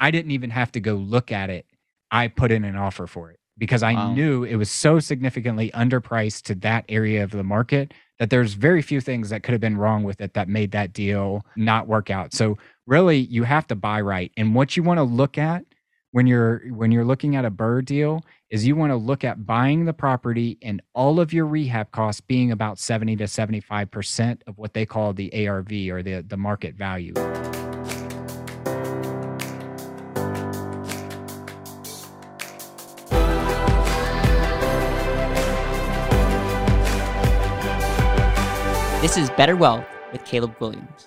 I didn't even have to go look at it. I put in an offer for it because I Wow. knew it was so significantly underpriced to that area of the market that there's very few things that could have been wrong with it that made that deal not work out. So really you have to buy right. And what you want to look at when you're when you're looking at a BRRRR deal is you want to look at buying the property and all of your rehab costs being about 70 to 75% of what they call the ARV or the the market value. This is Better Wealth with Caleb Guilliams.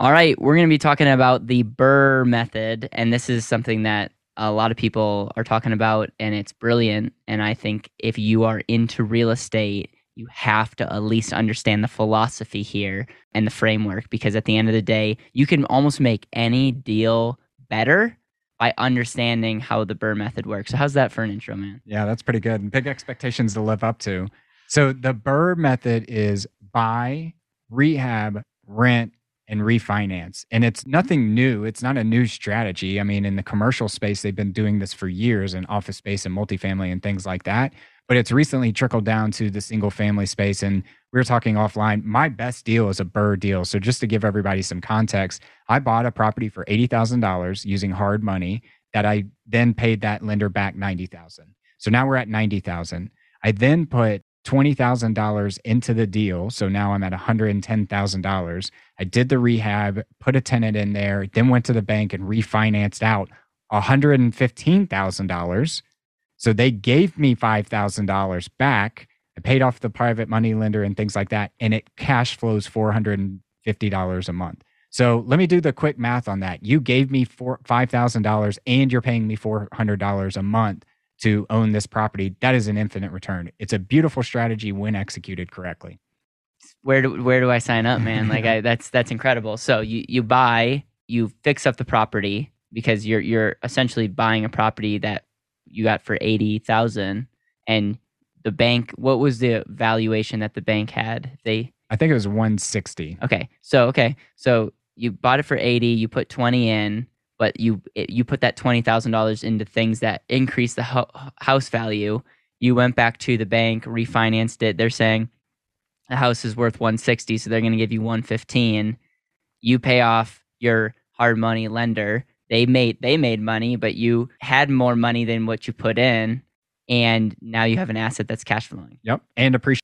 All right, we're going to be talking about the BRRRR method, and this is something that a lot of people are talking about, and it's brilliant. And I think if you are into real estate, you have to at least understand the philosophy here and the framework, because at the end of the day, you can almost make any deal better by understanding how the BRRRR method works. So, how's that for an intro, man? Yeah, that's pretty good. And big expectations to live up to. So the BRRRR method is buy, rehab, rent, and refinance. And it's nothing new. It's not a new strategy. I mean, in the commercial space, they've been doing this for years in office space and multifamily and things like that. But it's recently trickled down to the single family space. And we were talking offline. My best deal is a BRRRR deal. So just to give everybody some context, I bought a property for $80,000 using hard money that I then paid that lender back 90,000. So now we're at 90,000. I then put $20,000 into the deal. So now I'm at $110,000. I did the rehab, put a tenant in there, then went to the bank and refinanced out $115,000. So they gave me $5,000 back. I paid off the private money lender and things like that. And it cash flows $450 a month. So let me do the quick math on that. You gave me four, $5,000 and you're paying me $400 a month to own this property. That is an infinite return. It's a beautiful strategy when executed correctly. where do where do I sign up, man? Like I that's that's incredible. So you you buy, you fix up the property because you're you're essentially buying a property that you got for eighty thousand, and the bank. What was the valuation that the bank had? They I think it was 160. okay. So okay. So you bought it for eighty. You put twenty in, but you it, you put that twenty thousand dollars into things that increase the ho- house value. You went back to the bank, refinanced it. They're saying the house is worth 160 so they're going to give you 115 you pay off your hard money lender they made they made money but you had more money than what you put in and now you have an asset that's cash flowing Yep. And appreciate.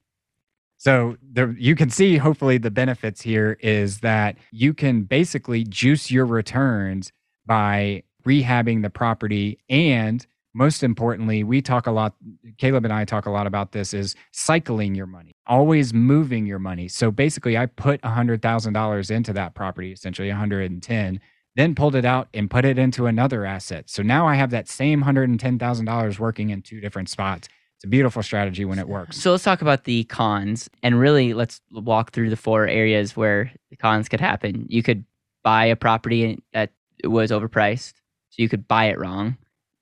So there, you can see hopefully the benefits here is that you can basically juice your returns by rehabbing the property. And most importantly we talk a lot caleb and i talk a lot about this is cycling your money always moving your money. So basically i put $100000 into that property essentially 110 then pulled it out and put it into another asset. So now i have that same $110000 working in two different spots. It's a beautiful strategy when it works. So let's talk about the cons and really let's walk through the four areas where the cons could happen. You could buy a property that was overpriced so you could buy it wrong.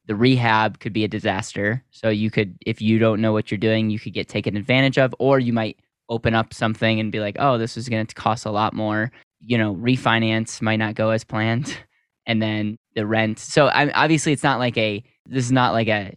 The rehab could be a disaster. So you could if you don't know what you're doing you could get taken advantage of or you might open up something and be like oh this is going to cost a lot more. You know refinance might not go as planned and then the rent. So I, obviously it's not like a this is not like a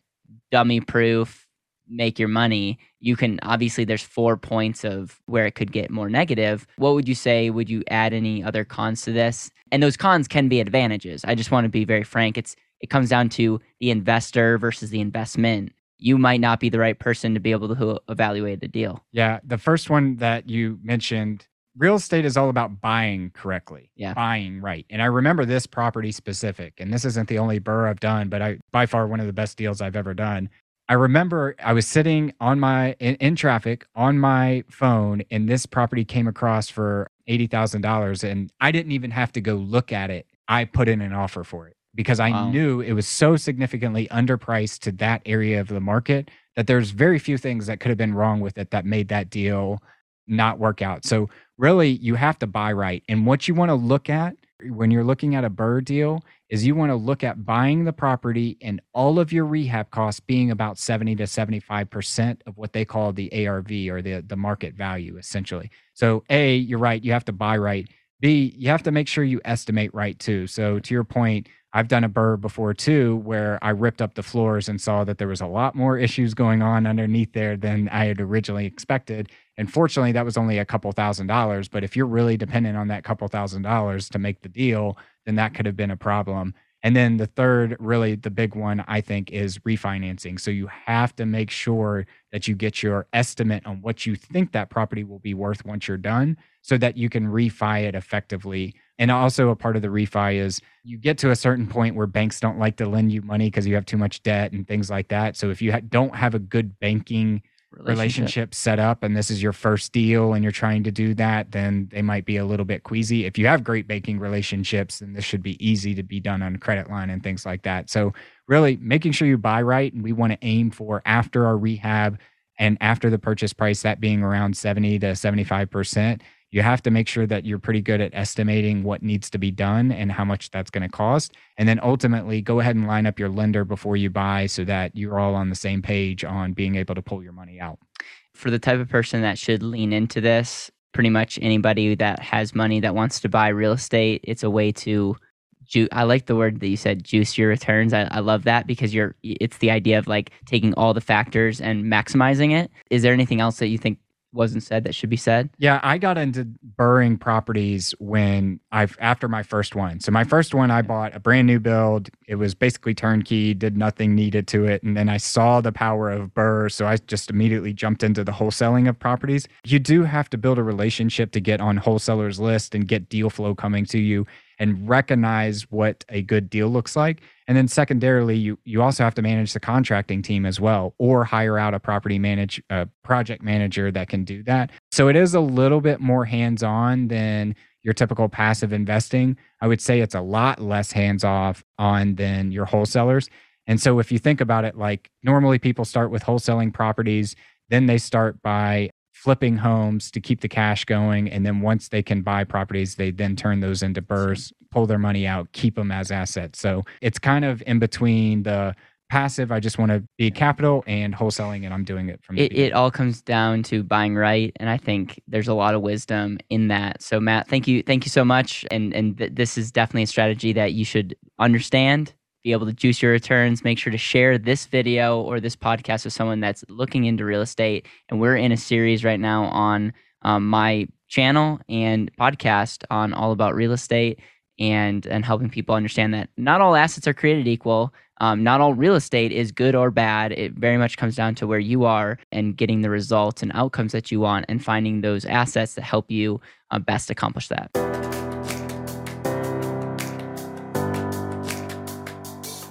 dummy proof make your money you can obviously there's four points of where it could get more negative what would you say would you add any other cons to this and those cons can be advantages i just want to be very frank it's it comes down to the investor versus the investment you might not be the right person to be able to evaluate the deal Yeah, the first one that you mentioned, real estate is all about buying correctly. Yeah. Buying right. And I remember this property specific, and this isn't the only BRRRR I've done, but I by far one of the best deals I've ever done. I remember I was sitting on my in, in traffic on my phone, and this property came across for eighty thousand dollars, and I didn't even have to go look at it. I put in an offer for it because I Wow. knew it was so significantly underpriced to that area of the market that there's very few things that could have been wrong with it that made that deal not work out. So really you have to buy right. And what you want to look at when you're looking at a BRRRR deal is you want to look at buying the property and all of your rehab costs being about 70 to 75% of what they call the ARV or the, the market value essentially. So A, you're right, you have to buy right. B, you have to make sure you estimate right too. So to your point, I've done a BRRRR before too, where I ripped up the floors and saw that there was a lot more issues going on underneath there than I had originally expected. And fortunately, that was only a couple thousand dollars. But if you're really dependent on that couple thousand dollars to make the deal, then that could have been a problem. And then the third, really the big one, I think, is refinancing. So you have to make sure that you get your estimate on what you think that property will be worth once you're done so that you can refi it effectively. And also, a part of the refi is you get to a certain point where banks don't like to lend you money because you have too much debt and things like that. So if you ha- don't have a good banking relationship. relationship set up and this is your first deal and you're trying to do that, then they might be a little bit queasy. If you have great banking relationships, then this should be easy to be done on credit line and things like that. So, really making sure you buy right. And we want to aim for after our rehab and after the purchase price, that being around 70 to 75% you have to make sure that you're pretty good at estimating what needs to be done and how much that's going to cost. And then ultimately go ahead and line up your lender before you buy so that you're all on the same page on being able to pull your money out. For the type of person that should lean into this, pretty much anybody that has money that wants to buy real estate, it's a way to ju- I like the word that you said, juice your returns. I, I love that because you're it's the idea of like taking all the factors and maximizing it. Is there anything else that you think wasn't said that should be said? Yeah, I got into BRRRRing properties when I've after my first one. So my first one I bought a brand new build. It was basically turnkey, did nothing needed to it. And then I saw the power of BRRRR. So I just immediately jumped into the wholesaling of properties. You do have to build a relationship to get on wholesalers list and get deal flow coming to you and recognize what a good deal looks like. And then secondarily, you you also have to manage the contracting team as well, or hire out a property manage a project manager that can do that. So it is a little bit more hands on than your typical passive investing. I would say it's a lot less hands off on than your wholesalers. And so if you think about it, like normally people start with wholesaling properties, then they start by flipping homes to keep the cash going. And then once they can buy properties, they then turn those into BRRRRs, pull their money out, keep them as assets. So it's kind of in between the passive, I just want to be capital and wholesaling, and I'm doing it from it, it all comes down to buying right. And I think there's a lot of wisdom in that. So Matt, thank you. Thank you so much. And, and th- this is definitely a strategy that you should understand be able to juice your returns, make sure to share this video or this podcast with someone that's looking into real estate. And we're in a series right now on um, my channel and podcast on all about real estate and and helping people understand that not all assets are created equal. Um, not all real estate is good or bad. It very much comes down to where you are and getting the results and outcomes that you want and finding those assets that help you uh, best accomplish that.